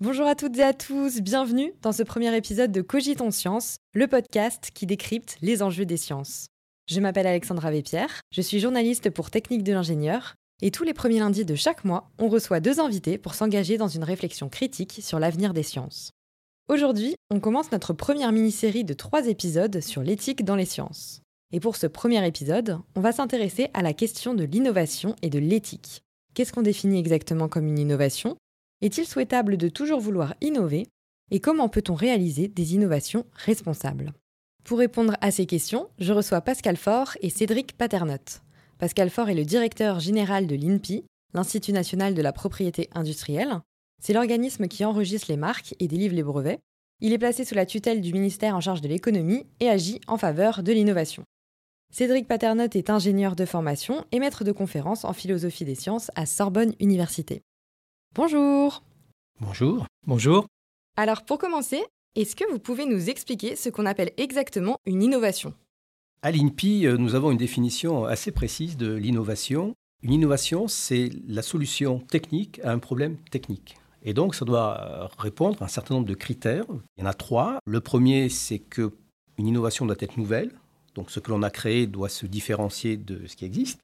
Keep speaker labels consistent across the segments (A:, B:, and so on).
A: Bonjour à toutes et à tous, bienvenue dans ce premier épisode de Cogitons Science, le podcast qui décrypte les enjeux des sciences. Je m'appelle Alexandra Vépierre, je suis journaliste pour Technique de l'ingénieur, et tous les premiers lundis de chaque mois, on reçoit deux invités pour s'engager dans une réflexion critique sur l'avenir des sciences. Aujourd'hui, on commence notre première mini-série de trois épisodes sur l'éthique dans les sciences. Et pour ce premier épisode, on va s'intéresser à la question de l'innovation et de l'éthique. Qu'est-ce qu'on définit exactement comme une innovation? Est-il souhaitable de toujours vouloir innover? Et comment peut-on réaliser des innovations responsables? Pour répondre à ces questions, je reçois Pascal Faure et Cédric Paternotte. Pascal Faure est le directeur général de l'INPI, l'Institut national de la propriété industrielle. C'est l'organisme qui enregistre les marques et délivre les brevets. Il est placé sous la tutelle du ministère en charge de l'économie et agit en faveur de l'innovation. Cédric Paternotte est ingénieur de formation et maître de conférences en philosophie des sciences à Sorbonne Université. Bonjour.
B: Bonjour. Bonjour.
A: Alors pour commencer, est-ce que vous pouvez nous expliquer ce qu'on appelle exactement une innovation?
B: À l'INPI, euh, nous avons une définition assez précise de l'innovation. Une innovation, c'est la solution technique à un problème technique. Et donc, ça doit euh, répondre à un certain nombre de critères. Il y en a trois. Le premier, c'est que une innovation doit être nouvelle. Donc, ce que l'on a créé doit se différencier de ce qui existe.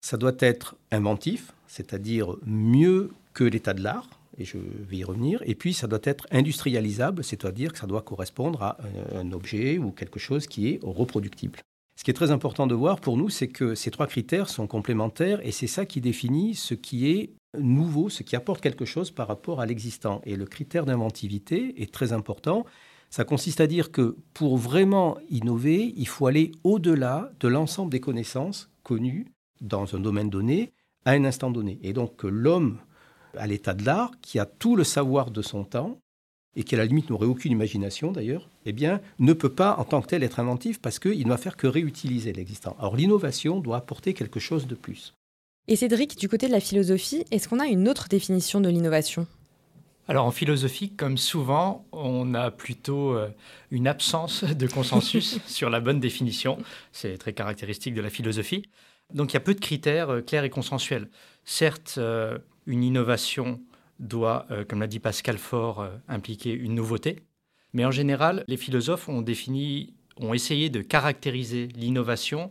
B: Ça doit être inventif, c'est-à-dire mieux que l'état de l'art, et je vais y revenir. Et puis, ça doit être industrialisable, c'est-à-dire que ça doit correspondre à un, objet ou quelque chose qui est reproductible. Ce qui est très important de voir pour nous, c'est que ces trois critères sont complémentaires et c'est ça qui définit ce qui est nouveau, ce qui apporte quelque chose par rapport à l'existant. Et le critère d'inventivité est très important. Ça consiste à dire que pour vraiment innover, il faut aller au-delà de l'ensemble des connaissances connues dans un domaine donné à un instant donné. Et donc l'homme à l'état de l'art, qui a tout le savoir de son temps, et qui à la limite n'aurait aucune imagination d'ailleurs, eh bien, ne peut pas en tant que tel être inventif parce qu'il ne va faire que réutiliser l'existant. Alors l'innovation doit apporter quelque chose de plus.
A: Et Cédric, du côté de la philosophie, est-ce qu'on a une autre définition de l'innovation?
C: Alors en philosophie, comme souvent, on a plutôt euh, une absence de consensus sur la bonne définition. C'est très caractéristique de la philosophie. Donc il y a peu de critères euh, clairs et consensuels. Certes, euh, une innovation doit, comme l'a dit Pascal Faure, impliquer une nouveauté. Mais en général, les philosophes ont défini, ont essayé de caractériser l'innovation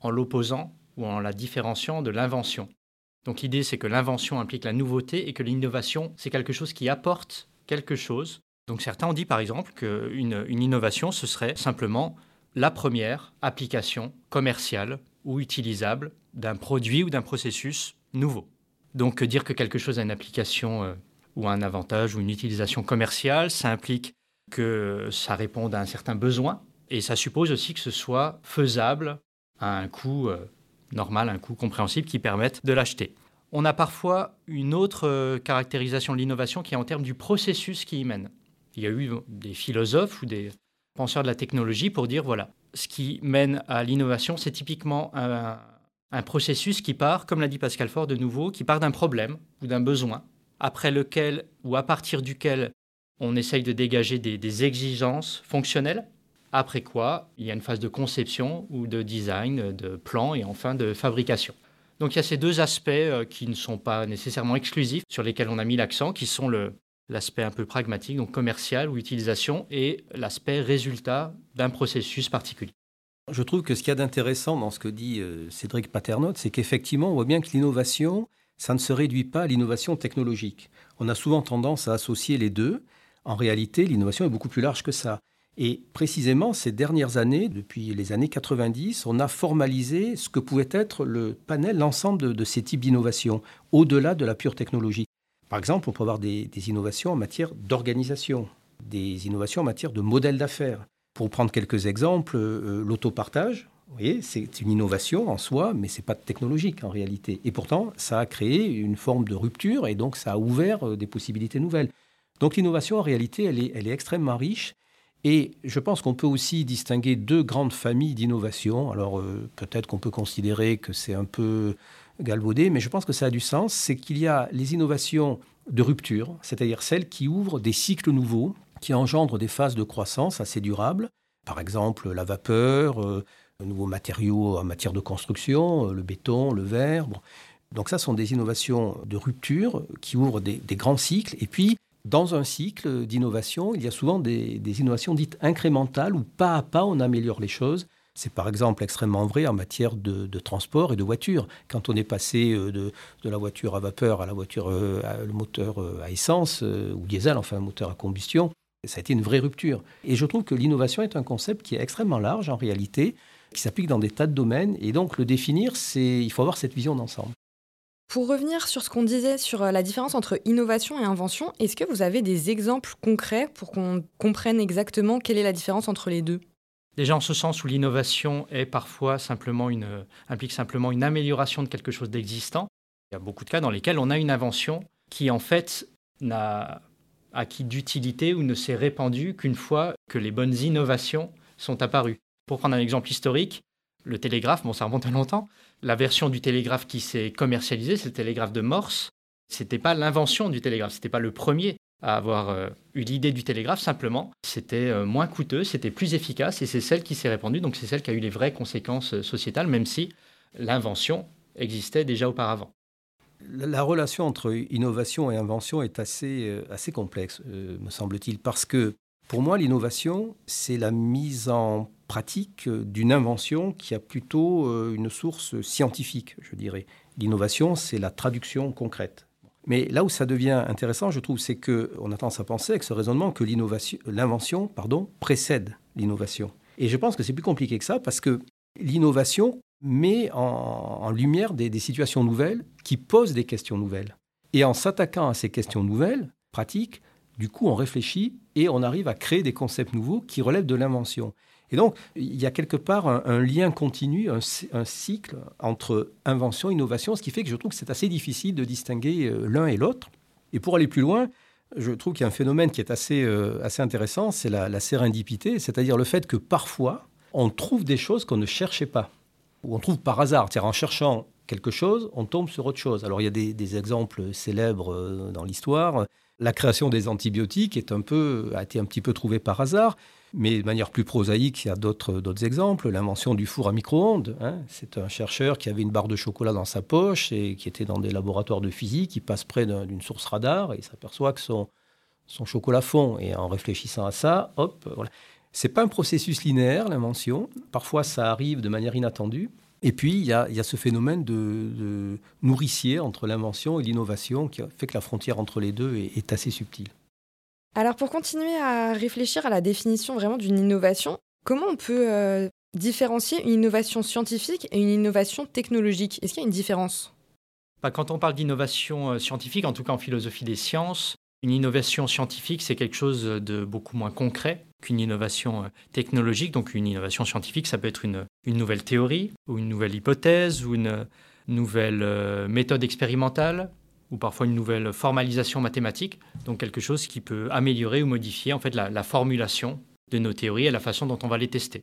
C: en l'opposant ou en la différenciant de l'invention. Donc l'idée, c'est que l'invention implique la nouveauté et que l'innovation, c'est quelque chose qui apporte quelque chose. Donc certains ont dit par exemple qu'une une innovation, ce serait simplement la première application commerciale ou utilisable d'un produit ou d'un processus nouveau. Donc dire que quelque chose a une application euh, ou un avantage ou une utilisation commerciale, ça implique que ça réponde à un certain besoin et ça suppose aussi que ce soit faisable à un coût euh, normal, un coût compréhensible qui permette de l'acheter. On a parfois une autre euh, caractérisation de l'innovation qui est en termes du processus qui y mène. Il y a eu des philosophes ou des penseurs de la technologie pour dire voilà, ce qui mène à l'innovation, c'est typiquement un, un processus qui part, comme l'a dit Pascal Faure de nouveau, qui part d'un problème ou d'un besoin, après lequel ou à partir duquel on essaye de dégager des, exigences fonctionnelles, après quoi il y a une phase de conception ou de design, de plan et enfin de fabrication. Donc il y a ces deux aspects euh, qui ne sont pas nécessairement exclusifs, sur lesquels on a mis l'accent, qui sont l'aspect un peu pragmatique, donc commercial ou utilisation, et l'aspect résultat d'un processus particulier.
B: Je trouve que ce qu'il y a d'intéressant dans ce que dit euh, Cédric Paternotte, c'est qu'effectivement, on voit bien que l'innovation, ça ne se réduit pas à l'innovation technologique. On a souvent tendance à associer les deux. En réalité, l'innovation est beaucoup plus large que ça. Et précisément, ces dernières années, depuis les années 90, on a formalisé ce que pouvait être le panel, l'ensemble de, ces types d'innovations, au-delà de la pure technologie. Par exemple, on peut avoir des innovations en matière d'organisation, des innovations en matière de modèle d'affaires, pour prendre quelques exemples, euh, l'autopartage, vous voyez, c'est une innovation en soi, mais ce n'est pas technologique en réalité. Et pourtant, ça a créé une forme de rupture et donc ça a ouvert euh, des possibilités nouvelles. Donc l'innovation, en réalité, elle est, elle est extrêmement riche. Et je pense qu'on peut aussi distinguer deux grandes familles d'innovation. Alors euh, peut-être qu'on peut considérer que c'est un peu galvaudé, mais je pense que ça a du sens. C'est qu'il y a les innovations de rupture, c'est-à-dire celles qui ouvrent des cycles nouveaux, qui engendrent des phases de croissance assez durables. Par exemple, la vapeur, euh, nouveaux matériaux en matière de construction, euh, le béton, le verre. Donc ça sont des innovations de rupture qui ouvrent des, grands cycles. Et puis, dans un cycle d'innovation, il y a souvent des, innovations dites incrémentales où pas à pas on améliore les choses. C'est par exemple extrêmement vrai en matière de, transport et de voiture. Quand on est passé euh, de, la voiture à vapeur à la voiture, euh, à, le moteur à essence ou diesel, enfin un moteur à combustion, ça a été une vraie rupture. Et je trouve que l'innovation est un concept qui est extrêmement large en réalité qui s'applique dans des tas de domaines. Et donc, le définir, c'est il faut avoir cette vision d'ensemble.
A: Pour revenir sur ce qu'on disait sur euh, la différence entre innovation et invention, est-ce que vous avez des exemples concrets pour qu'on comprenne exactement quelle est la différence entre les deux?
C: Déjà en ce sens où l'innovation est parfois simplement une, implique simplement une amélioration de quelque chose d'existant. Il y a beaucoup de cas dans lesquels on a une invention qui en fait n'a acquis d'utilité ou ne s'est répandue qu'une fois que les bonnes innovations sont apparues. Pour prendre un exemple historique, le télégraphe, bon, ça remonte à longtemps. La version du télégraphe qui s'est commercialisée, c'est le télégraphe de Morse. C'était pas l'invention du télégraphe, c'était pas le premier à avoir euh, eu l'idée du télégraphe. Simplement, c'était euh, moins coûteux, c'était plus efficace, et c'est celle qui s'est répandue. Donc, c'est celle qui a eu les vraies conséquences euh, sociétales, même si l'invention existait déjà auparavant.
B: La relation entre innovation et invention est assez, assez complexe, me semble-t-il, parce que pour moi, l'innovation, c'est la mise en pratique d'une invention qui a plutôt euh, une source scientifique, je dirais. L'innovation, c'est la traduction concrète. Mais là où ça devient intéressant, je trouve, c'est qu'on a tendance à penser avec ce raisonnement que l'invention pardon, précède l'innovation. Et je pense que c'est plus compliqué que ça parce que l'innovation met en, lumière des, des, situations nouvelles qui posent des questions nouvelles. Et en s'attaquant à ces questions nouvelles, pratiques, du coup, on réfléchit et on arrive à créer des concepts nouveaux qui relèvent de l'invention. Et donc, il y a quelque part un, lien continu, un, cycle entre invention et innovation, ce qui fait que je trouve que c'est assez difficile de distinguer euh, l'un et l'autre. Et pour aller plus loin, je trouve qu'il y a un phénomène qui est assez, euh, assez intéressant, c'est la, la sérendipité, c'est-à-dire le fait que parfois, on trouve des choses qu'on ne cherchait pas, ou on trouve par hasard. C'est-à-dire en cherchant quelque chose, on tombe sur autre chose. Alors il y a des, exemples célèbres euh, dans l'histoire. La création des antibiotiques a été un petit peu trouvée par hasard. Mais de manière plus prosaïque, il y a d'autres exemples. L'invention du four à micro-ondes. Hein. C'est un chercheur qui avait une barre de chocolat dans sa poche et qui était dans des laboratoires de physique. qui passe près d'une source radar et il s'aperçoit que son, son chocolat fond. Et en réfléchissant à ça, hop, voilà. C'est pas un processus linéaire, l'invention. Parfois, ça arrive de manière inattendue. Et puis, il y a, ce phénomène de, nourricier entre l'invention et l'innovation qui fait que la frontière entre les deux est assez subtile.
A: Alors pour continuer à réfléchir à la définition vraiment d'une innovation, comment on peut euh, différencier une innovation scientifique et une innovation technologique? Est-ce qu'il y a une différence?
C: Bah, Quand on parle d'innovation euh, scientifique, en tout cas en philosophie des sciences, une innovation scientifique, c'est quelque chose de beaucoup moins concret qu'une innovation euh, technologique. Donc une innovation scientifique, ça peut être une, une nouvelle théorie ou une nouvelle hypothèse ou une nouvelle méthode expérimentale ou parfois une nouvelle formalisation mathématique, donc quelque chose qui peut améliorer ou modifier en fait la, formulation de nos théories et la façon dont on va les tester.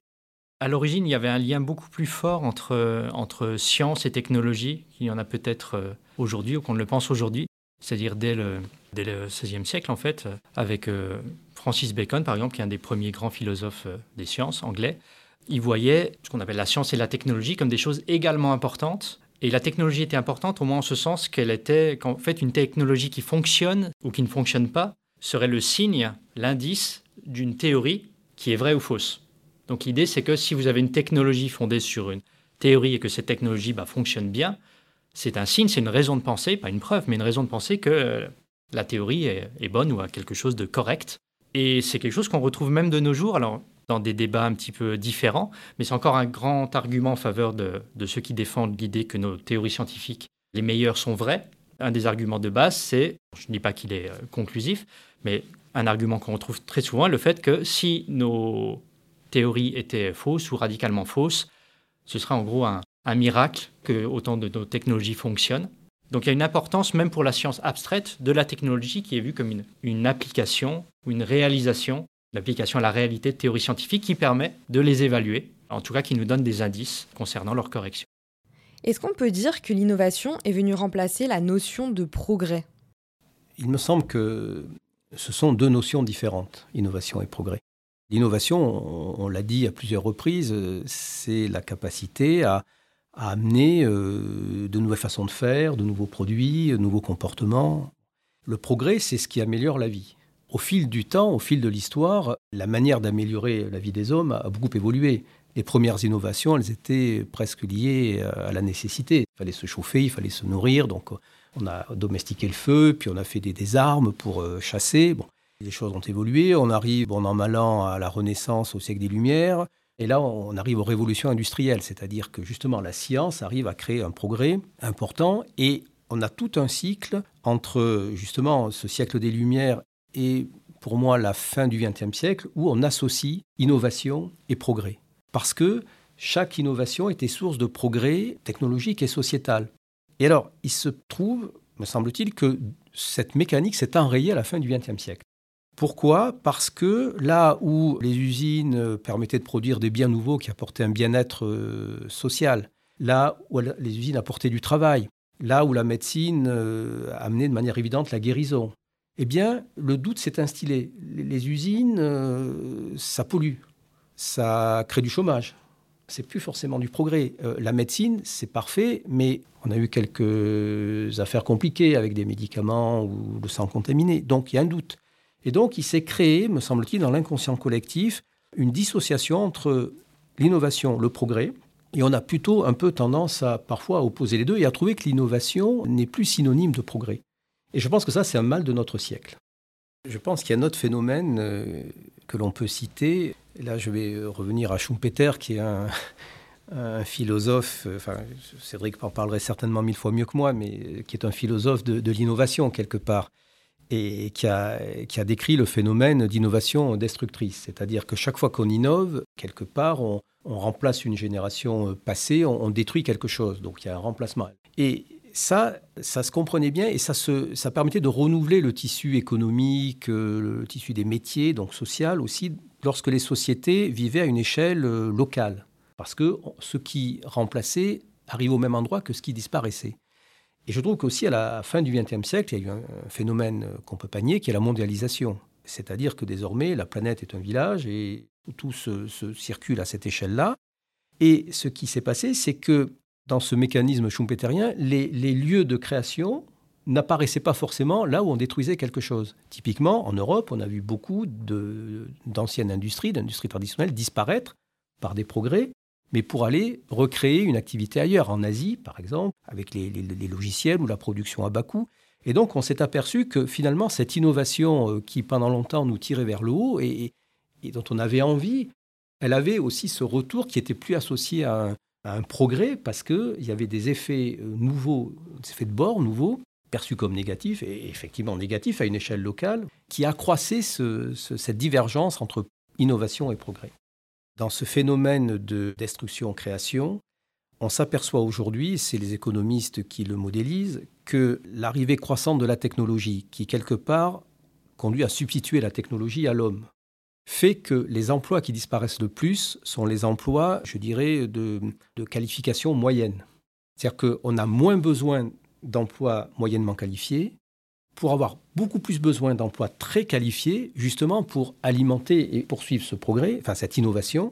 C: À l'origine, il y avait un lien beaucoup plus fort entre, entre science et technologie qu'il y en a peut-être euh, aujourd'hui ou qu'on ne le pense aujourd'hui, c'est-à-dire dès le, dès le XVIe siècle en fait, avec euh, Francis Bacon par exemple, qui est un des premiers grands philosophes euh, des sciences anglais. Il voyait ce qu'on appelle la science et la technologie comme des choses également importantes et la technologie était importante au moins en ce sens qu'elle était, qu'en fait, une technologie qui fonctionne ou qui ne fonctionne pas serait le signe, l'indice d'une théorie qui est vraie ou fausse. Donc l'idée, c'est que si vous avez une technologie fondée sur une théorie et que cette technologie bah, fonctionne bien, c'est un signe, c'est une raison de penser, pas une preuve, mais une raison de penser que euh, la théorie est, est bonne ou a quelque chose de correct. Et c'est quelque chose qu'on retrouve même de nos jours. Alors, dans des débats un petit peu différents, mais c'est encore un grand argument en faveur de, ceux qui défendent l'idée que nos théories scientifiques, les meilleures, sont vraies. Un des arguments de base, c'est, je ne dis pas qu'il est euh, conclusif, mais un argument qu'on retrouve très souvent, le fait que si nos théories étaient fausses ou radicalement fausses, ce serait en gros un, miracle que autant de nos technologies fonctionnent. Donc il y a une importance, même pour la science abstraite, de la technologie qui est vue comme une, une application ou une réalisation l'application à la réalité de théorie scientifique qui permet de les évaluer, en tout cas qui nous donne des indices concernant leur correction.
A: Est-ce qu'on peut dire que l'innovation est venue remplacer la notion de progrès?
B: Il me semble que ce sont deux notions différentes, innovation et progrès. L'innovation, on, l'a dit à plusieurs reprises, c'est la capacité à, amener euh, de nouvelles façons de faire, de nouveaux produits, de nouveaux comportements. Le progrès, c'est ce qui améliore la vie. Au fil du temps, au fil de l'histoire, la manière d'améliorer la vie des hommes a beaucoup évolué. Les premières innovations, elles étaient presque liées à la nécessité. Il fallait se chauffer, il fallait se nourrir, donc on a domestiqué le feu, puis on a fait des, armes pour euh, chasser. Bon, les choses ont évolué. On arrive, bon, en allant à la Renaissance, au siècle des Lumières. Et là, on arrive aux révolutions industrielles, c'est-à-dire que justement la science arrive à créer un progrès important et on a tout un cycle entre justement ce siècle des Lumières et pour moi la fin du XXe siècle où on associe innovation et progrès. Parce que chaque innovation était source de progrès technologique et sociétal. Et alors, il se trouve, me semble-t-il, que cette mécanique s'est enrayée à la fin du XXe siècle. Pourquoi? Parce que là où les usines permettaient de produire des biens nouveaux qui apportaient un bien-être euh, social, là où les usines apportaient du travail, là où la médecine euh, amenait de manière évidente la guérison, eh bien, le doute s'est instillé. Les usines, euh, ça pollue, ça crée du chômage, c'est plus forcément du progrès. Euh, la médecine, c'est parfait, mais on a eu quelques affaires compliquées avec des médicaments ou le sang contaminé. Donc il y a un doute. Et donc il s'est créé, me semble-t-il, dans l'inconscient collectif, une dissociation entre l'innovation, le progrès, et on a plutôt un peu tendance à parfois opposer les deux et à trouver que l'innovation n'est plus synonyme de progrès. Et je pense que ça, c'est un mal de notre siècle. Je pense qu'il y a un autre phénomène euh, que l'on peut citer. là, je vais euh, revenir à Schumpeter, qui est un, philosophe, euh, enfin, Cédric en parlerait certainement mille fois mieux que moi, mais qui est un philosophe de, l'innovation quelque part, et qui a, décrit le phénomène d'innovation destructrice. C'est-à-dire que chaque fois qu'on innove, quelque part, on, remplace une génération passée, on, détruit quelque chose. Donc il y a un remplacement. Ça, ça se comprenait bien et ça, ça permettait de renouveler le tissu économique, euh, le tissu des métiers, donc social aussi, lorsque les sociétés vivaient à une échelle euh, locale. Parce que ce qui remplaçait arrive au même endroit que ce qui disparaissait. Et je trouve qu'aussi à la fin du XXe siècle, il y a eu un phénomène qu'on peut pas nier, qui est la mondialisation. C'est-à-dire que désormais, la planète est un village et tout se circule à cette échelle-là. Et ce qui s'est passé, c'est que dans ce mécanisme schumpeterien, les, lieux de création n'apparaissaient pas forcément là où on détruisait quelque chose. Typiquement, en Europe, on a vu beaucoup d'anciennes industries, d'industries traditionnelles disparaître par des progrès, mais pour aller recréer une activité ailleurs, en Asie par exemple, avec les, logiciels ou la production à bas coût. Et donc on s'est aperçu que finalement cette innovation euh, qui pendant longtemps nous tirait vers le haut et, dont on avait envie, elle avait aussi ce retour qui était plus associé à un, un progrès parce qu'il y avait des effets euh, nouveaux, des effets de bord nouveaux, perçus comme négatifs, et effectivement négatifs à une échelle locale, qui accroissaient cette divergence entre innovation et progrès. Dans ce phénomène de destruction-création, on s'aperçoit aujourd'hui, c'est les économistes qui le modélisent, que l'arrivée croissante de la technologie, qui quelque part conduit à substituer la technologie à l'homme, fait que les emplois qui disparaissent le plus sont les emplois, je dirais, de, qualification moyenne. C'est-à-dire qu'on a moins besoin d'emplois moyennement qualifiés pour avoir beaucoup plus besoin d'emplois très qualifiés, justement pour alimenter et poursuivre ce progrès, enfin cette innovation.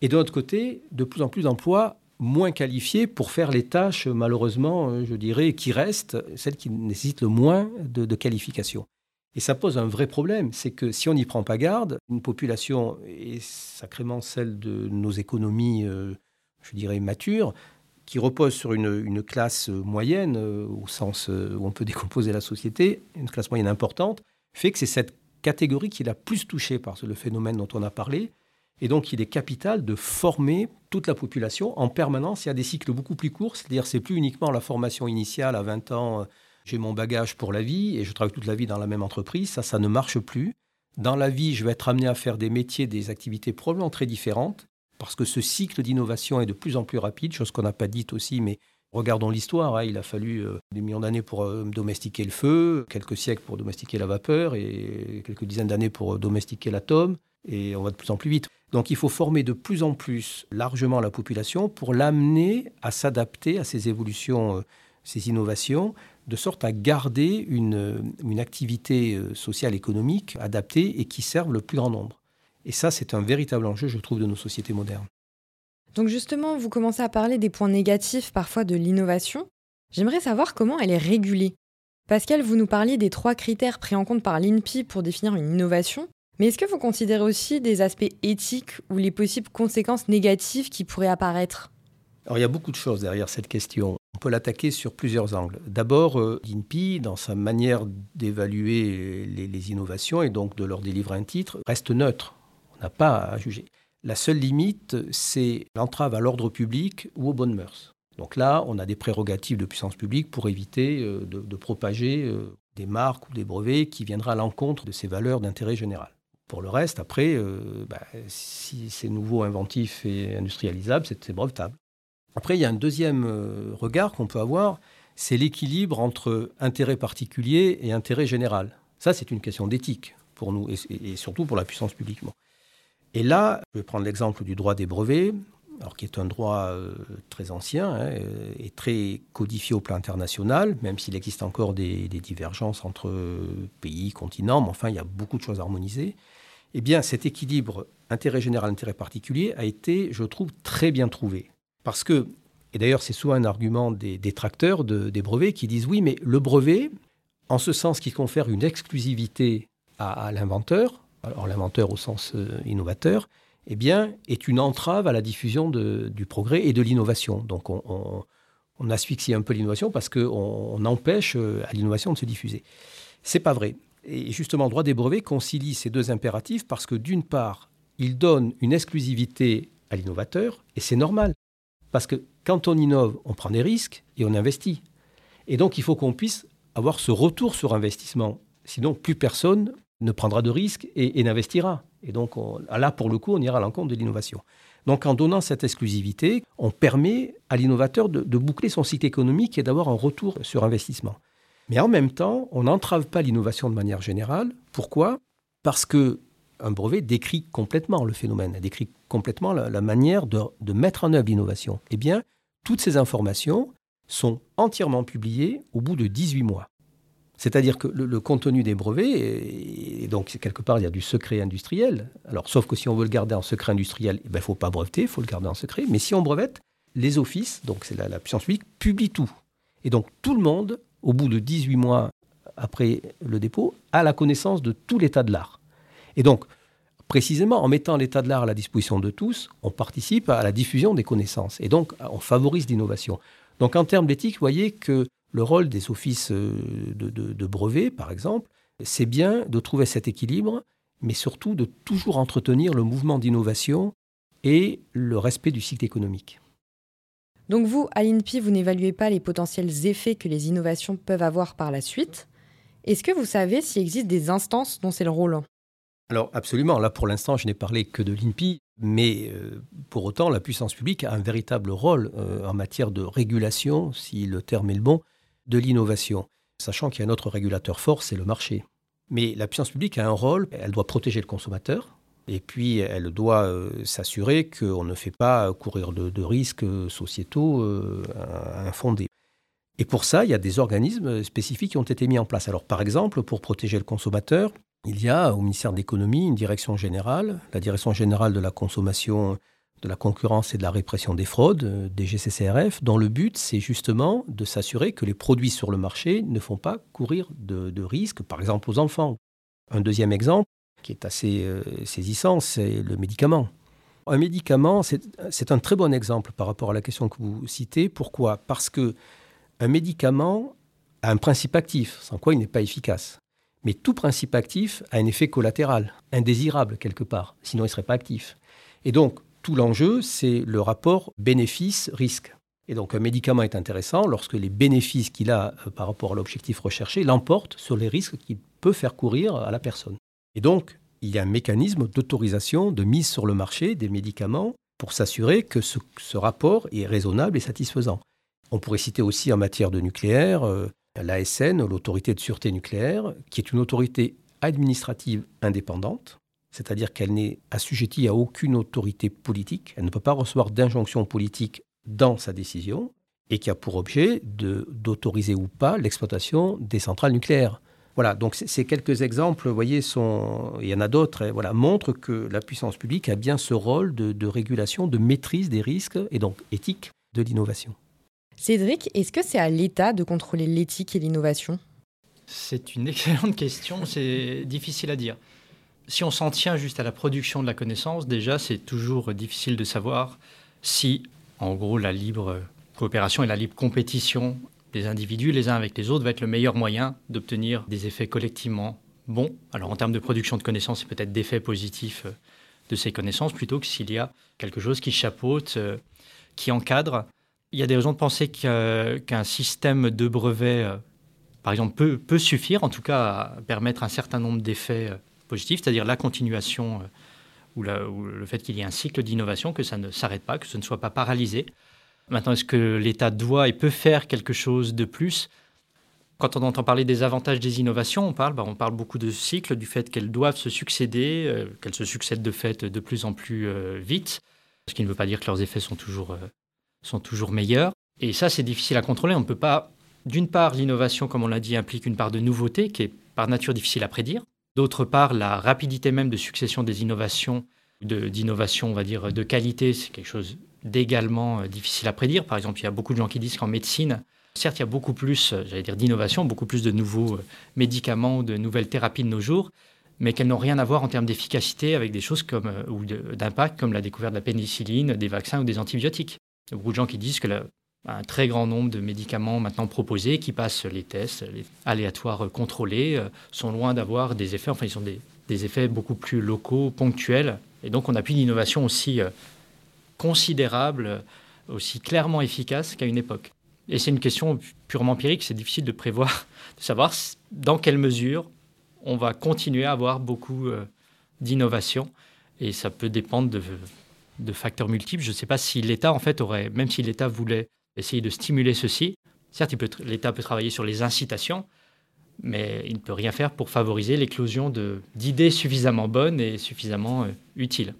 B: Et de l'autre côté, de plus en plus d'emplois moins qualifiés pour faire les tâches, malheureusement, je dirais, qui restent, celles qui nécessitent le moins de, de qualification. Et ça pose un vrai problème, c'est que si on n'y prend pas garde, une population, et sacrément celle de nos économies, euh, je dirais, matures, qui repose sur une, classe moyenne, euh, au sens euh, où on peut décomposer la société, une classe moyenne importante, fait que c'est cette catégorie qui est la plus touchée par le phénomène dont on a parlé. Et donc, il est capital de former toute la population en permanence. Il y a des cycles beaucoup plus courts, c'est-à-dire c'est plus uniquement la formation initiale à 20 ans j'ai mon bagage pour la vie et je travaille toute la vie dans la même entreprise. Ça, ça ne marche plus. Dans la vie, je vais être amené à faire des métiers, des activités probablement très différentes parce que ce cycle d'innovation est de plus en plus rapide, chose qu'on n'a pas dite aussi, mais regardons l'histoire. Hein. il a fallu euh, des millions d'années pour euh, domestiquer le feu, quelques siècles pour domestiquer la vapeur et quelques dizaines d'années pour euh, domestiquer l'atome. Et on va de plus en plus vite. Donc il faut former de plus en plus largement la population pour l'amener à s'adapter à ces évolutions, ces innovations, de sorte à garder une, une activité euh, sociale économique adaptée et qui serve le plus grand nombre. Et ça, c'est un véritable enjeu, je trouve, de nos sociétés modernes.
A: Donc justement, vous commencez à parler des points négatifs parfois de l'innovation. J'aimerais savoir comment elle est régulée. Pascal, vous nous parliez des trois critères pris en compte par l'INPI pour définir une innovation. Mais est-ce que vous considérez aussi des aspects éthiques ou les possibles conséquences négatives qui pourraient apparaître?
B: Alors il y a beaucoup de choses derrière cette question. On peut l'attaquer sur plusieurs angles. D'abord, euh, l'INPI, dans sa manière d'évaluer les, innovations et donc de leur délivrer un titre, reste neutre. On n'a pas à juger. La seule limite, c'est l'entrave à l'ordre public ou aux bonnes mœurs. Donc là, on a des prérogatives de puissance publique pour éviter euh, de, propager euh, des marques ou des brevets qui viendraient à l'encontre de ces valeurs d'intérêt général. Pour le reste, après, bah, si c'est nouveau, inventif et industrialisable, c'est brevetable. Après, il y a un deuxième euh, regard qu'on peut avoir, c'est l'équilibre entre intérêt particulier et intérêt général. Ça, c'est une question d'éthique pour nous et, surtout pour la puissance publique. Et là, je vais prendre l'exemple du droit des brevets, alors qui est un droit euh, très ancien hein, euh, et très codifié au plan international, même s'il existe encore des, des, divergences entre pays, continents, mais enfin, il y a beaucoup de choses harmonisées. Eh bien, cet équilibre intérêt général, intérêt particulier a été, je trouve, très bien trouvé. Parce que, et d'ailleurs c'est souvent un argument des détracteurs des brevets qui disent oui, mais le brevet, en ce sens qui confère une exclusivité à, l'inventeur, alors l'inventeur au sens euh, innovateur, eh bien, est une entrave à la diffusion du progrès et de l'innovation. Donc on, asphyxie un peu l'innovation parce qu'on empêche euh, à l'innovation de se diffuser. C'est pas vrai. Et justement, le droit des brevets concilie ces deux impératifs parce que d'une part, il donne une exclusivité à l'innovateur, et c'est normal. Parce que quand on innove, on prend des risques et on investit. Et donc, il faut qu'on puisse avoir ce retour sur investissement. Sinon, plus personne ne prendra de risques et, n'investira. Et donc, là, pour le coup, on ira à l'encontre de l'innovation. Donc, en donnant cette exclusivité, on permet à l'innovateur de, boucler son cycle économique et d'avoir un retour sur investissement. Mais en même temps, on n'entrave pas l'innovation de manière générale. Pourquoi? Parce que un brevet décrit complètement le phénomène, complètement la, manière de, mettre en œuvre l'innovation. Eh bien, toutes ces informations sont entièrement publiées au bout de 18 mois. C'est-à-dire que le, contenu des brevets, et, donc quelque part, il y a du secret industriel. Alors, sauf que si on veut le garder en secret industriel, il ne faut pas breveter, il faut le garder en secret. Mais si on brevette, les offices, donc c'est la, la puissance publique, publient tout. Et donc, tout le monde, au bout de 18 mois après le dépôt, a la connaissance de tout l'état de l'art. Et donc, précisément, en mettant l'état de l'art à la disposition de tous, on participe à la diffusion des connaissances. Et donc, on favorise l'innovation. Donc, en termes d'éthique, vous voyez que le rôle des offices euh, de, brevets, par exemple, c'est bien de trouver cet équilibre, mais surtout de toujours entretenir le mouvement d'innovation et le respect du cycle économique.
A: Donc vous, à l'INPI, vous n'évaluez pas les potentiels effets que les innovations peuvent avoir par la suite. Est-ce que vous savez s'il existe des instances dont c'est le rôle?
B: Alors absolument, là pour l'instant je n'ai parlé que de l'INPI, mais euh, pour autant la puissance publique a un véritable rôle euh, en matière de régulation, si le terme est le bon, de l'innovation, sachant qu'il y a un autre régulateur fort, c'est le marché. Mais la puissance publique a un rôle, elle doit protéger le consommateur, et puis elle doit euh, s'assurer qu'on ne fait pas courir de, risques sociétaux infondés. Et pour ça, il y a des organismes spécifiques qui ont été mis en place. Alors par exemple, pour protéger le consommateur, il y a au ministère de l'économie une direction générale, la direction générale de la consommation, de la concurrence et de la répression des fraudes, euh, DGCCRF, dont le but, c'est justement de s'assurer que les produits sur le marché ne font pas courir de, risques, par exemple aux enfants. Un deuxième exemple, qui est assez euh, saisissant, c'est le médicament. Un médicament, c'est un très bon exemple par rapport à la question que vous citez. Pourquoi? Parce que un médicament a un principe actif, sans quoi il n'est pas efficace. Mais tout principe actif a un effet collatéral, indésirable quelque part, sinon il ne serait pas actif. Et donc, tout l'enjeu, c'est le rapport bénéfice-risque. Et donc, un médicament est intéressant lorsque les bénéfices qu'il a euh, par rapport à l'objectif recherché l'emportent sur les risques qu'il peut faire courir à la personne. Et donc, il y a un mécanisme d'autorisation, de mise sur le marché des médicaments pour s'assurer que ce, rapport est raisonnable et satisfaisant. On pourrait citer aussi en matière de nucléaire euh, l'ASN, l'autorité de sûreté nucléaire, qui est une autorité administrative indépendante, c'est-à-dire qu'elle n'est assujettie à aucune autorité politique, elle ne peut pas recevoir d'injonction politique dans sa décision, et qui a pour objet d'autoriser ou pas l'exploitation des centrales nucléaires. Voilà, donc ces quelques exemples, vous voyez, sont, il y en a d'autres, voilà, montrent que la puissance publique a bien ce rôle de régulation, de maîtrise des risques et donc éthique de l'innovation.
A: Cédric, est-ce que c'est à l'État de contrôler l'éthique et l'innovation?
C: C'est une excellente question, c'est difficile à dire. Si on s'en tient juste à la production de la connaissance, déjà, c'est toujours difficile de savoir si, en gros, la libre coopération et la libre compétition des individus les uns avec les autres va être le meilleur moyen d'obtenir des effets collectivement bons. Alors en termes de production de connaissances, c'est peut-être d'effets positifs euh, de ces connaissances plutôt que s'il y a quelque chose qui chapeaute, euh, qui encadre. Il y a des raisons de penser qu'un système de brevets, euh, par exemple, peut, suffire, en tout cas à permettre un certain nombre d'effets positifs, c'est-à-dire la continuation ou, le fait qu'il y ait un cycle d'innovation, que ça ne s'arrête pas, que ce ne soit pas paralysé. Maintenant, est-ce que l'État doit et peut faire quelque chose de plus? Quand on entend parler des avantages des innovations, on parle, bah, on parle beaucoup de cycles, du fait qu'elles doivent se succéder, euh, qu'elles se succèdent de fait de plus en plus euh, vite, ce qui ne veut pas dire que leurs effets sont toujours, euh, sont toujours meilleurs. Et ça, c'est difficile à contrôler. On ne peut pas, d'une part, l'innovation, comme on l'a dit, implique une part de nouveauté qui est par nature difficile à prédire. D'autre part, la rapidité même de succession des innovations, d'innovation, on va dire, de qualité, c'est quelque chose d'également euh, difficile à prédire. Par exemple, il y a beaucoup de gens qui disent qu'en médecine, certes, il y a beaucoup plus, euh, j'allais dire, d'innovation, beaucoup plus de nouveaux euh, médicaments, de nouvelles thérapies de nos jours, mais qu'elles n'ont rien à voir en termes d'efficacité avec des choses comme, ou d'impact comme la découverte de la pénicilline, des vaccins ou des antibiotiques. Il y a beaucoup de gens qui disent que un très grand nombre de médicaments maintenant proposés qui passent les tests aléatoires contrôlés sont loin d'avoir des effets, enfin ils sont des, des, effets beaucoup plus locaux, ponctuels. Et donc on n'a plus d'innovation aussi considérable, aussi clairement efficace qu'à une époque. Et c'est une question purement empirique, c'est difficile de prévoir, de savoir dans quelle mesure on va continuer à avoir beaucoup euh, d'innovation. Et ça peut dépendre de, facteurs multiples. Je ne sais pas si l'État, en fait, aurait, même si l'État voulait essayer de stimuler ceci, certes, l'État peut travailler sur les incitations, mais il ne peut rien faire pour favoriser l'éclosion d'idées suffisamment bonnes et suffisamment euh, utiles.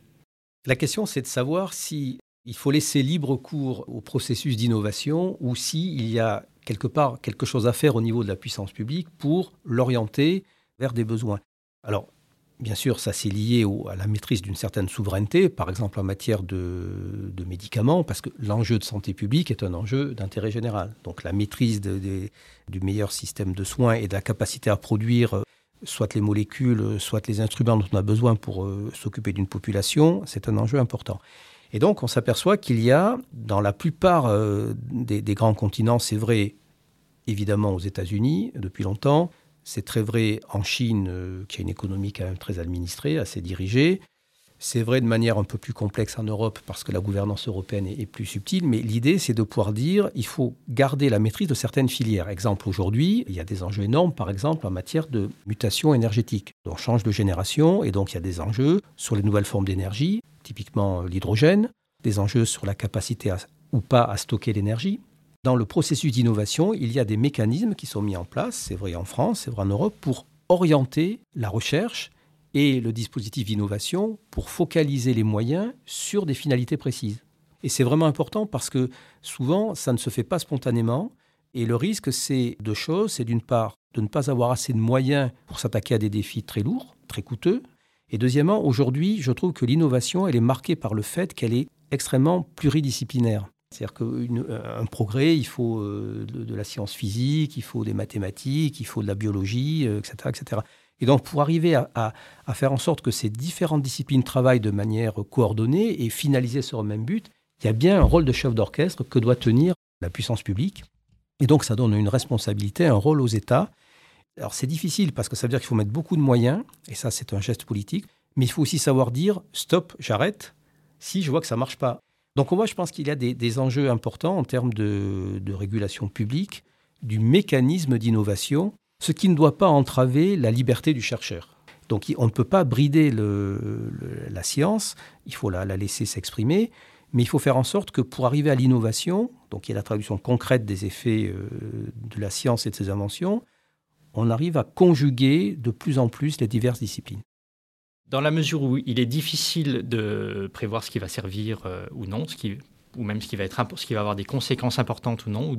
B: La question, c'est de savoir si il faut laisser libre cours au processus d'innovation ou s'il y a quelque part quelque chose à faire au niveau de la puissance publique pour l'orienter vers des besoins. Alors, bien sûr, ça c'est lié à la maîtrise d'une certaine souveraineté, par exemple en matière de, médicaments, parce que l'enjeu de santé publique est un enjeu d'intérêt général. Donc la maîtrise du meilleur système de soins et de la capacité à produire soit les molécules, soit les instruments dont on a besoin pour euh, s'occuper d'une population, c'est un enjeu important. Et donc on s'aperçoit qu'il y a, dans la plupart euh, des, grands continents, c'est vrai évidemment aux États-Unis depuis longtemps, c'est très vrai en Chine, euh, qui a une économie quand même très administrée, assez dirigée, c'est vrai de manière un peu plus complexe en Europe parce que la gouvernance européenne est, plus subtile, mais l'idée c'est de pouvoir dire il faut garder la maîtrise de certaines filières. Exemple aujourd'hui, il y a des enjeux énormes par exemple en matière de mutation énergétique. On change de génération et donc il y a des enjeux sur les nouvelles formes d'énergie, typiquement euh, l'hydrogène, des enjeux sur la capacité ou pas à stocker l'énergie. Dans le processus d'innovation, il y a des mécanismes qui sont mis en place, c'est vrai en France, c'est vrai en Europe, pour orienter la recherche et le dispositif d'innovation pour focaliser les moyens sur des finalités précises. Et c'est vraiment important parce que souvent, ça ne se fait pas spontanément. Et le risque, c'est deux choses. C'est d'une part de ne pas avoir assez de moyens pour s'attaquer à des défis très lourds, très coûteux. Et deuxièmement, aujourd'hui, je trouve que l'innovation, elle est marquée par le fait qu'elle est extrêmement pluridisciplinaire. C'est-à-dire qu'un progrès, il faut euh, de, de, la science physique, il faut des mathématiques, il faut de la biologie, etc., euh, etc. Et donc, pour arriver à, faire en sorte que ces différentes disciplines travaillent de manière coordonnée et finaliser sur le même but, il y a bien un rôle de chef d'orchestre que doit tenir la puissance publique. Et donc, ça donne une responsabilité, un rôle aux États. Alors, c'est difficile parce que ça veut dire qu'il faut mettre beaucoup de moyens, et ça, c'est un geste politique. Mais il faut aussi savoir dire stop, j'arrête, si je vois que ça ne marche pas. Donc, moi, je pense qu'il y a des, enjeux importants en termes de régulation publique, du mécanisme d'innovation ce qui ne doit pas entraver la liberté du chercheur. Donc on ne peut pas brider la science, il faut la, laisser s'exprimer, mais il faut faire en sorte que pour arriver à l'innovation, donc il y a la traduction concrète des effets euh, de la science et de ses inventions, on arrive à conjuguer de plus en plus les diverses disciplines.
C: Dans la mesure où il est difficile de prévoir ce qui va servir euh, ou non, ce qui ou même ce qui va, être, ce qui va avoir des conséquences importantes ou non, ou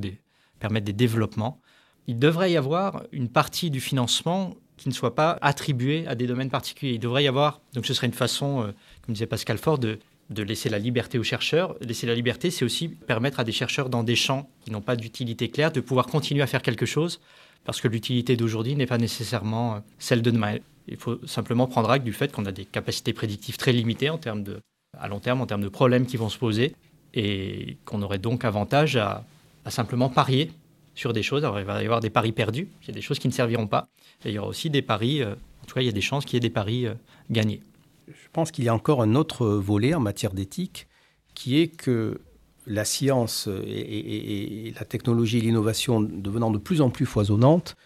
C: permettre des développements, il devrait y avoir une partie du financement qui ne soit pas attribuée à des domaines particuliers. Il devrait y avoir, donc ce serait une façon, euh, comme disait Pascal Fort, de, de laisser la liberté aux chercheurs. Laisser la liberté, c'est aussi permettre à des chercheurs dans des champs qui n'ont pas d'utilité claire de pouvoir continuer à faire quelque chose, parce que l'utilité d'aujourd'hui n'est pas nécessairement euh, celle de demain. Il faut simplement prendre acte du fait qu'on a des capacités prédictives très limitées en termes de, à long terme, en termes de problèmes qui vont se poser, et qu'on aurait donc avantage à, simplement parier sur des choses. Alors, il va y avoir des paris perdus, il y a des choses qui ne serviront pas, et il y aura aussi des paris, euh, en tout cas, il y a des chances qu'il y ait des paris euh, gagnés.
B: Je pense qu'il y a encore un autre volet en matière d'éthique, qui est que la science et, la technologie et l'innovation devenant de plus en plus foisonnantes,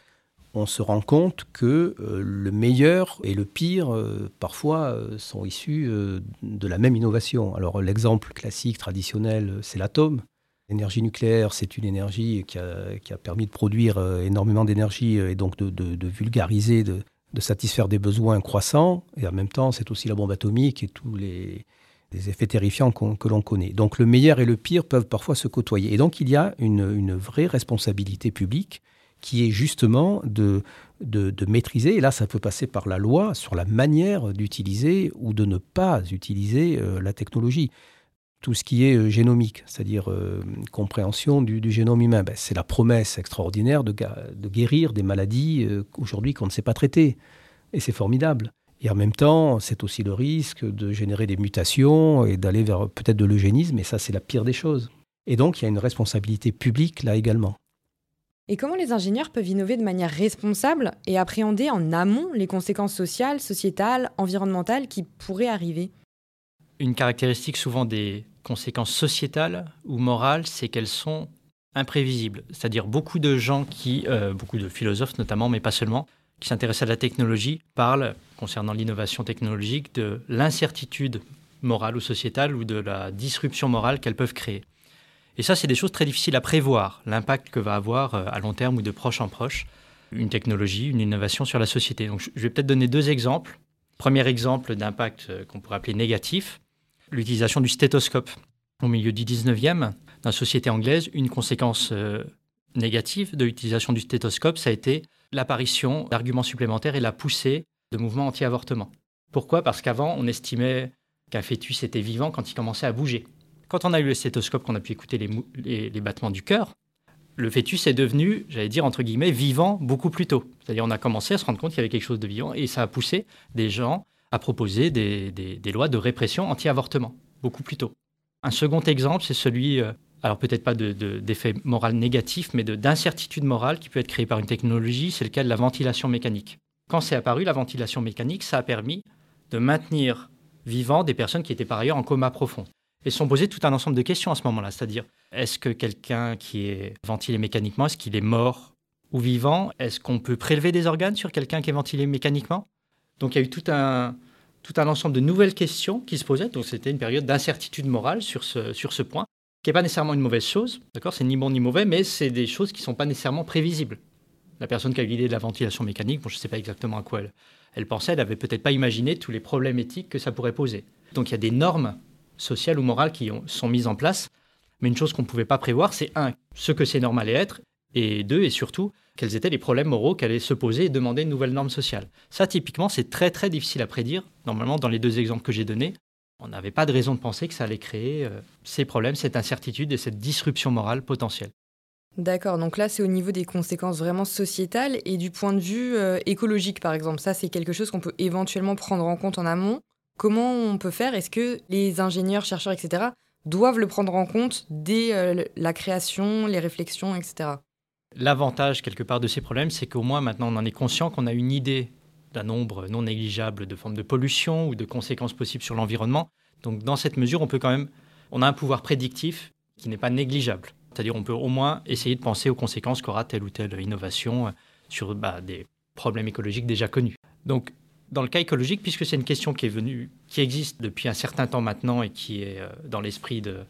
B: on se rend compte que euh, le meilleur et le pire, parfois, sont issus de la même innovation. Alors l'exemple classique, traditionnel, c'est l'atome. L'énergie nucléaire, c'est une énergie qui a, permis de produire euh, énormément d'énergie euh, et donc de, vulgariser, de, satisfaire des besoins croissants. Et en même temps, c'est aussi la bombe atomique et tous les, effets terrifiants que l'on connaît. Donc le meilleur et le pire peuvent parfois se côtoyer. Et donc il y a une, vraie responsabilité publique qui est justement de, de, maîtriser, et là ça peut passer par la loi, sur la manière d'utiliser ou de ne pas utiliser euh, la technologie tout ce qui est euh, génomique, c'est-à-dire euh, compréhension du, génome humain. Ben, c'est la promesse extraordinaire de, guérir des maladies aujourd'hui qu'on ne sait pas traiter. Et c'est formidable. Et en même temps, c'est aussi le risque de générer des mutations et d'aller vers peut-être de l'eugénisme, et ça, c'est la pire des choses. Et donc, il y a une responsabilité publique là également.
A: Et comment les ingénieurs peuvent innover de manière responsable et appréhender en amont les conséquences sociales, sociétales, environnementales qui pourraient arriver?
C: Une caractéristique souvent des, conséquences sociétales ou morales, c'est qu'elles sont imprévisibles. C'est-à-dire beaucoup de gens qui, euh, beaucoup de philosophes notamment, mais pas seulement, qui s'intéressent à la technologie, parlent, concernant l'innovation technologique, de l'incertitude morale ou sociétale ou de la disruption morale qu'elles peuvent créer. Et ça, c'est des choses très difficiles à prévoir, l'impact que va avoir euh, à long terme ou de proche en proche une technologie, une innovation sur la société. Donc, je vais peut-être donner deux exemples. Premier exemple d'impact euh, qu'on pourrait appeler négatif, l'utilisation du stéthoscope. Au milieu du 19e, dans la société anglaise, une conséquence euh, négative de l'utilisation du stéthoscope, ça a été l'apparition d'arguments supplémentaires et la poussée de mouvements anti-avortement. Pourquoi? Parce qu'avant, on estimait qu'un fœtus était vivant quand il commençait à bouger. Quand on a eu le stéthoscope, qu'on a pu écouter les, battements du cœur, le fœtus est devenu, j'allais dire entre guillemets, vivant beaucoup plus tôt. C'est-à-dire on a commencé à se rendre compte qu'il y avait quelque chose de vivant et ça a poussé des gens a proposé des, lois de répression anti-avortement, beaucoup plus tôt. Un second exemple, c'est celui, euh, alors peut-être pas d'effet de, moral négatif, mais d'incertitude morale qui peut être créée par une technologie, c'est le cas de la ventilation mécanique. Quand c'est apparu, la ventilation mécanique, ça a permis de maintenir vivant des personnes qui étaient par ailleurs en coma profond. Et se sont posées tout un ensemble de questions à ce moment-là, c'est-à-dire est-ce que quelqu'un qui est ventilé mécaniquement, est-ce qu'il est mort ou vivant? Est-ce qu'on peut prélever des organes sur quelqu'un qui est ventilé mécaniquement? Donc il y a eu tout un, tout un ensemble de nouvelles questions qui se posaient. Donc c'était une période d'incertitude morale sur ce, sur ce point, qui n'est pas nécessairement une mauvaise chose, d'accord? C'est ni bon ni mauvais, mais c'est des choses qui ne sont pas nécessairement prévisibles. La personne qui a eu l'idée de la ventilation mécanique, bon, je ne sais pas exactement à quoi elle, elle pensait, elle n'avait peut-être pas imaginé tous les problèmes éthiques que ça pourrait poser. Donc il y a des normes sociales ou morales qui ont, sont mises en place, mais une chose qu'on ne pouvait pas prévoir, c'est un, ce que ces normes allaient être, et deux, et surtout, quels étaient les problèmes moraux qu'allaient se poser et demander une nouvelle norme sociale. Ça, typiquement, c'est très très difficile à prédire. Normalement, dans les deux exemples que j'ai donnés, on n'avait pas de raison de penser que ça allait créer euh, ces problèmes, cette incertitude et cette disruption morale potentielle.
A: D'accord, donc là c'est au niveau des conséquences vraiment sociétales et du point de vue euh, écologique par exemple. Ça c'est quelque chose qu'on peut éventuellement prendre en compte en amont. Comment on peut faire? Est-ce que les ingénieurs, chercheurs, etc. doivent le prendre en compte dès euh, la création, les réflexions, etc.
C: L'avantage, quelque part, de ces problèmes, c'est qu'au moins maintenant, on en est conscient qu'on a une idée d'un nombre non négligeable de formes de pollution ou de conséquences possibles sur l'environnement. Donc, dans cette mesure, on peut quand même, on a un pouvoir prédictif qui n'est pas négligeable. C'est-à-dire, on peut au moins essayer de penser aux conséquences qu'aura telle ou telle innovation sur bah, des problèmes écologiques déjà connus. Donc, dans le cas écologique, puisque c'est une question qui est venue, qui existe depuis un certain temps maintenant et qui est euh, dans l'esprit de,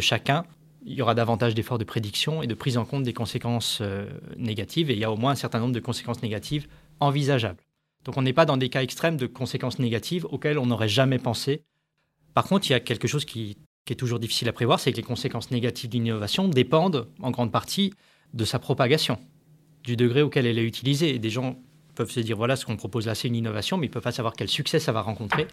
C: chacun, il y aura davantage d'efforts de prédiction et de prise en compte des conséquences euh, négatives, et il y a au moins un certain nombre de conséquences négatives envisageables. Donc on n'est pas dans des cas extrêmes de conséquences négatives auxquelles on n'aurait jamais pensé. Par contre, il y a quelque chose qui qui est toujours difficile à prévoir, c'est que les conséquences négatives d'une innovation dépendent en grande partie de sa propagation, du degré auquel elle est utilisée. Et des gens peuvent se dire, voilà, ce qu'on propose là, c'est une innovation, mais ils ne peuvent pas savoir quel succès ça va rencontrer.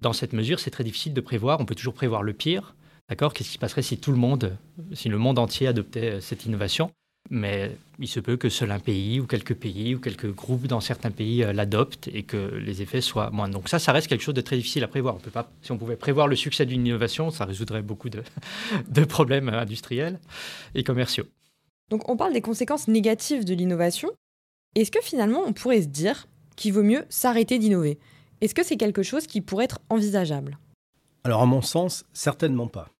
C: Dans cette mesure, c'est très difficile de prévoir. On peut toujours prévoir le pire. D'accord? Qu'est-ce qui se passerait si tout le monde, si le monde entier adoptait euh, cette innovation? Mais il se peut que seul un pays ou quelques pays ou quelques groupes dans certains pays euh, l'adoptent et que les effets soient moindres. Donc ça, ça reste quelque chose de très difficile à prévoir. On peut pas, si on pouvait prévoir le succès d'une innovation, ça résoudrait beaucoup de, de problèmes industriels et commerciaux.
A: Donc on parle des conséquences négatives de l'innovation. Est-ce que finalement on pourrait se dire qu'il vaut mieux s'arrêter d'innover? Est-ce que c'est quelque chose qui pourrait être envisageable?
B: Alors à mon sens, certainement pas.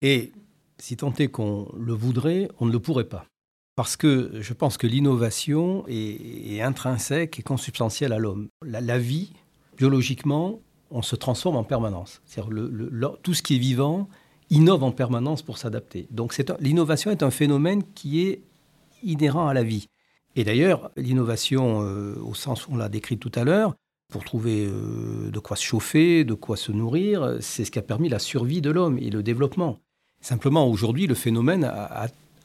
B: Et si tant est qu'on le voudrait, on ne le pourrait pas. Parce que je pense que l'innovation est, intrinsèque et consubstantielle à l'homme. La, vie, biologiquement, on se transforme en permanence. tout ce qui est vivant innove en permanence pour s'adapter. Donc l'innovation est un phénomène qui est inhérent à la vie. Et d'ailleurs, l'innovation, euh, au sens où on l'a décrit tout à l'heure, pour trouver euh, de quoi se chauffer, de quoi se nourrir, c'est ce qui a permis la survie de l'homme et le développement. Simplement, aujourd'hui, le phénomène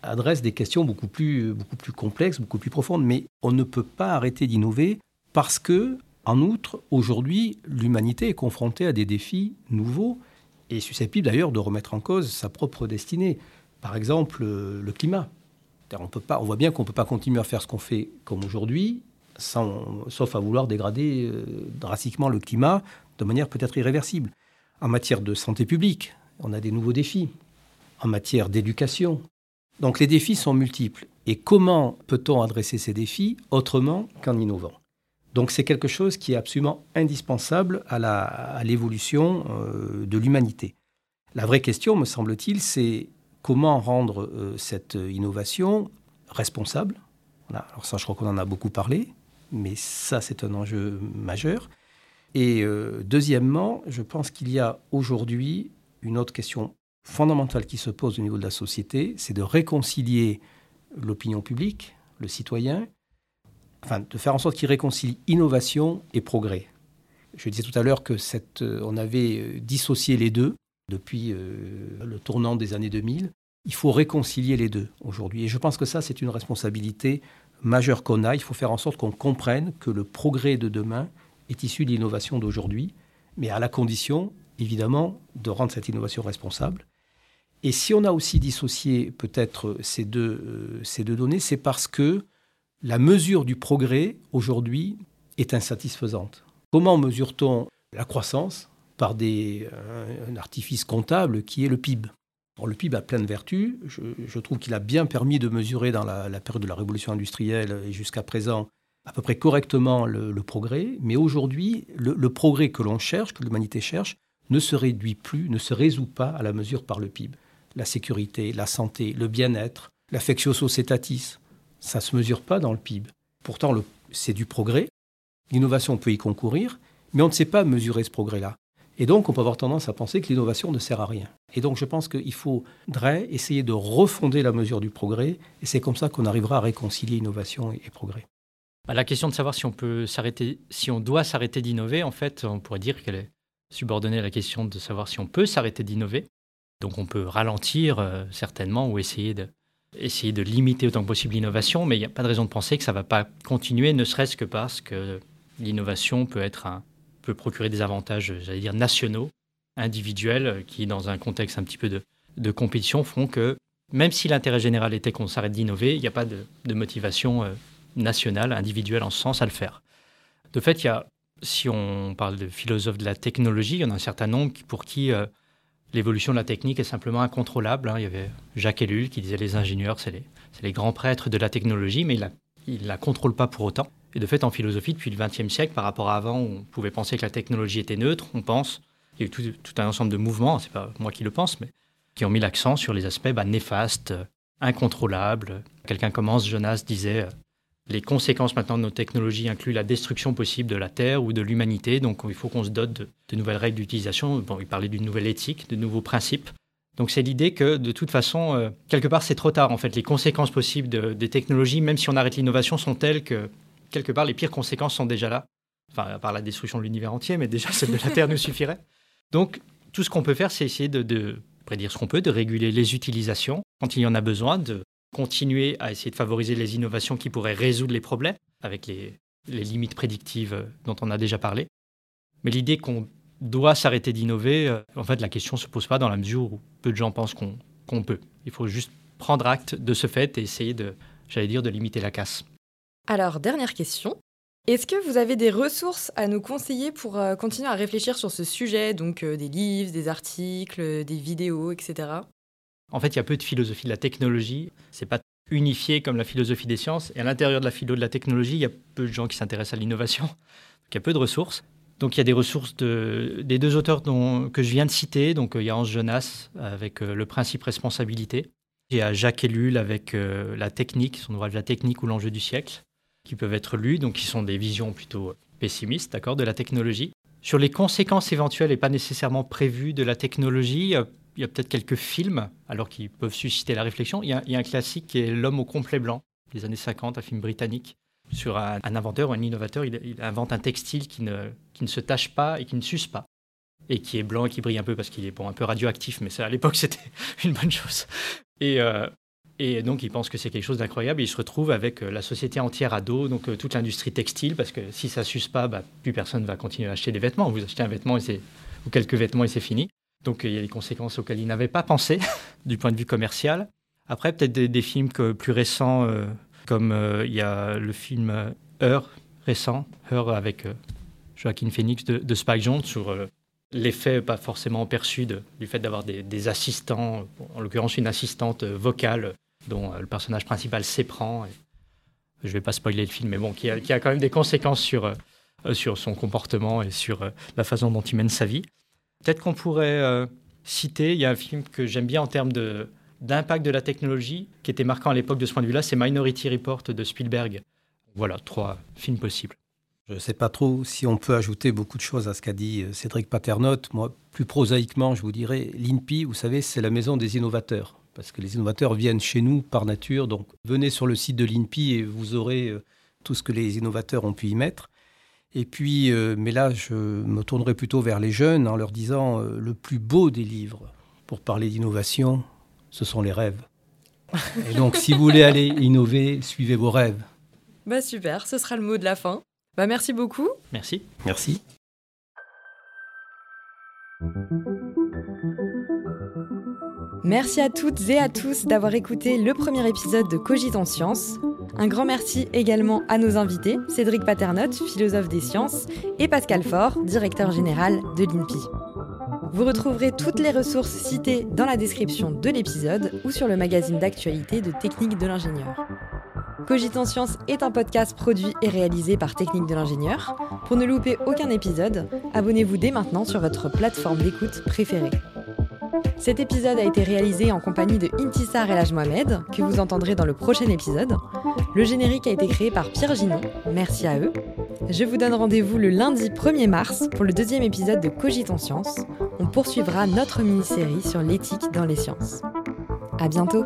B: adresse des questions beaucoup plus, complexes, beaucoup plus profondes. Mais on ne peut pas arrêter d'innover parce que, en outre, aujourd'hui, l'humanité est confrontée à des défis nouveaux et susceptibles d'ailleurs de remettre en cause sa propre destinée. Par exemple, le climat. On, peut pas, voit bien qu'on ne peut pas continuer à faire ce qu'on fait comme aujourd'hui, sauf à vouloir dégrader euh, drastiquement le climat de manière peut-être irréversible. En matière de santé publique, on a des nouveaux défis. En matière d'éducation. Donc les défis sont multiples. Et comment peut-on adresser ces défis autrement qu'en innovant? Donc c'est quelque chose qui est absolument indispensable à l'évolution euh, de l'humanité. La vraie question, me semble-t-il, c'est comment rendre euh, cette innovation responsable. Alors ça, je crois qu'on en a beaucoup parlé, mais ça, c'est un enjeu majeur. Et euh, deuxièmement, je pense qu'il y a aujourd'hui une autre question fondamentale qui se pose au niveau de la société, c'est de réconcilier l'opinion publique, le citoyen, enfin de faire en sorte qu'il réconcilie innovation et progrès. Je disais tout à l'heure que cette, euh, on avait dissocié les deux depuis le tournant des années 2000. Il faut réconcilier les deux aujourd'hui. Et je pense que ça, c'est une responsabilité majeure qu'on a. Il faut faire en sorte qu'on comprenne que le progrès de demain est issu de l'innovation d'aujourd'hui, mais à la condition, évidemment, de rendre cette innovation responsable. Et si on a aussi dissocié peut-être ces deux, euh, ces deux données, c'est parce que la mesure du progrès aujourd'hui est insatisfaisante. Comment mesure-t-on la croissance Par des, un artifice comptable qui est le PIB le PIB a plein de vertus. Je, trouve qu'il a bien permis de mesurer dans la, période de la révolution industrielle et jusqu'à présent à peu près correctement le, progrès. Mais aujourd'hui, le, progrès que l'on cherche, que l'humanité cherche, ne se réduit plus, ne se résout pas à la mesure par le PIB. La sécurité, la santé, le bien-être, l'affectio societatis, ça ne se mesure pas dans le PIB. Pourtant, c'est du progrès. L'innovation peut y concourir, mais on ne sait pas mesurer ce progrès-là. Et donc, on peut avoir tendance à penser que l'innovation ne sert à rien. Et donc, je pense qu'il faudrait essayer de refonder la mesure du progrès, et c'est comme ça qu'on arrivera à réconcilier innovation et, progrès.
C: Bah, la question de savoir si on peut s'arrêter, si on doit s'arrêter d'innover, en fait, on pourrait dire qu'elle est subordonnée à la question de savoir si on peut s'arrêter d'innover. Donc, on peut ralentir euh, certainement ou essayer de, essayer de limiter autant que possible l'innovation, mais il n'y a pas de raison de penser que ça ne va pas continuer, ne serait-ce que parce que l'innovation peut être un, peut procurer des avantages, j'allais dire, nationaux, individuels, qui, dans un contexte un petit peu de, de compétition, font que, même si l'intérêt général était qu'on s'arrête d'innover, il n'y a pas de, motivation euh, nationale, individuelle en ce sens à le faire. De fait, il y a, si on parle de philosophes de la technologie, il y en a un certain nombre pour qui euh, l'évolution de la technique est simplement incontrôlable. Hein. Il y avait Jacques Ellul qui disait les ingénieurs, c'est les, les, grands prêtres de la technologie, mais il ne la contrôle pas pour autant. Et de fait, en philosophie, depuis le XXe siècle, par rapport à avant, on pouvait penser que la technologie était neutre, on pense. Il y a eu tout, un ensemble de mouvements, c'est pas moi qui le pense, mais qui ont mis l'accent sur les aspects bah, néfastes, incontrôlables. Quelqu'un commence, Jonas disait, euh, les conséquences maintenant de nos technologies incluent la destruction possible de la Terre ou de l'humanité, donc il faut qu'on se dote de, nouvelles règles d'utilisation. Il parlait d'une nouvelle éthique, de nouveaux principes. Donc c'est l'idée que de toute façon, euh, quelque part c'est trop tard en fait. Les conséquences possibles des technologies, même si on arrête l'innovation, sont telles que quelque part, les pires conséquences sont déjà là. Enfin, à part la destruction de l'univers entier, mais déjà celle de la Terre nous suffirait. Donc, tout ce qu'on peut faire, c'est essayer de, prédire ce qu'on peut, de réguler les utilisations quand il y en a besoin, de continuer à essayer de favoriser les innovations qui pourraient résoudre les problèmes avec les, limites prédictives dont on a déjà parlé. Mais l'idée qu'on doit s'arrêter d'innover, euh, en fait, la question ne se pose pas dans la mesure où peu de gens pensent qu'on peut. Il faut juste prendre acte de ce fait et essayer de, j'allais dire, de limiter la casse.
A: Alors, dernière question. Est-ce que vous avez des ressources à nous conseiller pour euh, continuer à réfléchir sur ce sujet, donc euh, des livres, des articles, des vidéos, etc.
C: En fait, il y a peu de philosophie de la technologie. C'est pas unifié comme la philosophie des sciences. Et à l'intérieur de la philo de la technologie, il y a peu de gens qui s'intéressent à l'innovation. Donc il y a peu de ressources. Donc il y a des ressources de, des deux auteurs que je viens de citer. Donc il y a Hans Jonas avec euh, le principe responsabilité. Il y a Jacques Ellul avec la technique, son ouvrage La technique ou l'enjeu du siècle qui peuvent être lus, donc qui sont des visions plutôt pessimistes, d'accord, de la technologie. Sur les conséquences éventuelles et pas nécessairement prévues de la technologie, euh, il y a peut-être quelques films, alors qui peuvent susciter la réflexion. Il y a, un classique qui est L'homme au complet blanc, des années 50, un film britannique, sur un, inventeur ou un innovateur. Il, invente un textile qui ne, qui ne se tache pas et qui ne suce pas et qui est blanc et qui brille un peu parce qu'il est bon, un peu radioactif, mais ça, à l'époque, c'était une bonne chose. Et, euh, et donc, il pense que c'est quelque chose d'incroyable. Il se retrouve avec euh, la société entière à dos, donc euh, toute l'industrie textile, parce que si ça s'use pas, bah, plus personne va continuer à acheter des vêtements. Vous achetez un vêtement et ou quelques vêtements et c'est fini. Donc, il y a des conséquences auxquelles il n'avait pas pensé du point de vue commercial. Après, peut-être des, films plus récents, comme il y a le film Heure récent, Heure avec Joaquin Phoenix de, Spike Jonze sur l'effet pas forcément perçu du fait d'avoir des, assistants, en l'occurrence une assistante vocale dont euh, le personnage principal s'éprend. Je ne vais pas spoiler le film, mais bon, qui a, quand même des conséquences sur, euh, euh, sur son comportement et sur la façon dont il mène sa vie. Peut-être qu'on pourrait citer, il y a un film que j'aime bien en termes de, d'impact de la technologie, qui était marquant à l'époque de ce point de vue-là, c'est Minority Report de Spielberg. Voilà, trois films possibles.
B: Je ne sais pas trop si on peut ajouter beaucoup de choses à ce qu'a dit Cédric Paternotte. Moi, plus prosaïquement, je vous dirais, l'INPI, vous savez, c'est la maison des innovateurs parce que les innovateurs viennent chez nous par nature. Donc venez sur le site de l'INPI et vous aurez euh, tout ce que les innovateurs ont pu y mettre. Et puis, euh, mais là, je me tournerai plutôt vers les jeunes en leur disant euh, le plus beau des livres pour parler d'innovation, ce sont les rêves. Et donc, si vous voulez aller innover, suivez vos rêves.
A: Bah super, ce sera le mot de la fin. Bah merci beaucoup.
C: Merci.
B: Merci.
A: Merci à toutes et à tous d'avoir écouté le premier épisode de Cogite en Sciences. Un grand merci également à nos invités, Cédric Paternotte, philosophe des sciences, et Pascal Faure, directeur général de l'INPI. Vous retrouverez toutes les ressources citées dans la description de l'épisode ou sur le magazine d'actualité de Technique de l'ingénieur. Cogite en Sciences est un podcast produit et réalisé par Technique de l'ingénieur. Pour ne louper aucun épisode, abonnez-vous dès maintenant sur votre plateforme d'écoute préférée. Cet épisode a été réalisé en compagnie de Intisar El Mohamed, que vous entendrez dans le prochain épisode. Le générique a été créé par Pierre Ginon, merci à eux. Je vous donne rendez-vous le lundi 1er mars pour le deuxième épisode de Cogiton Science. On poursuivra notre mini-série sur l'éthique dans les sciences. À bientôt!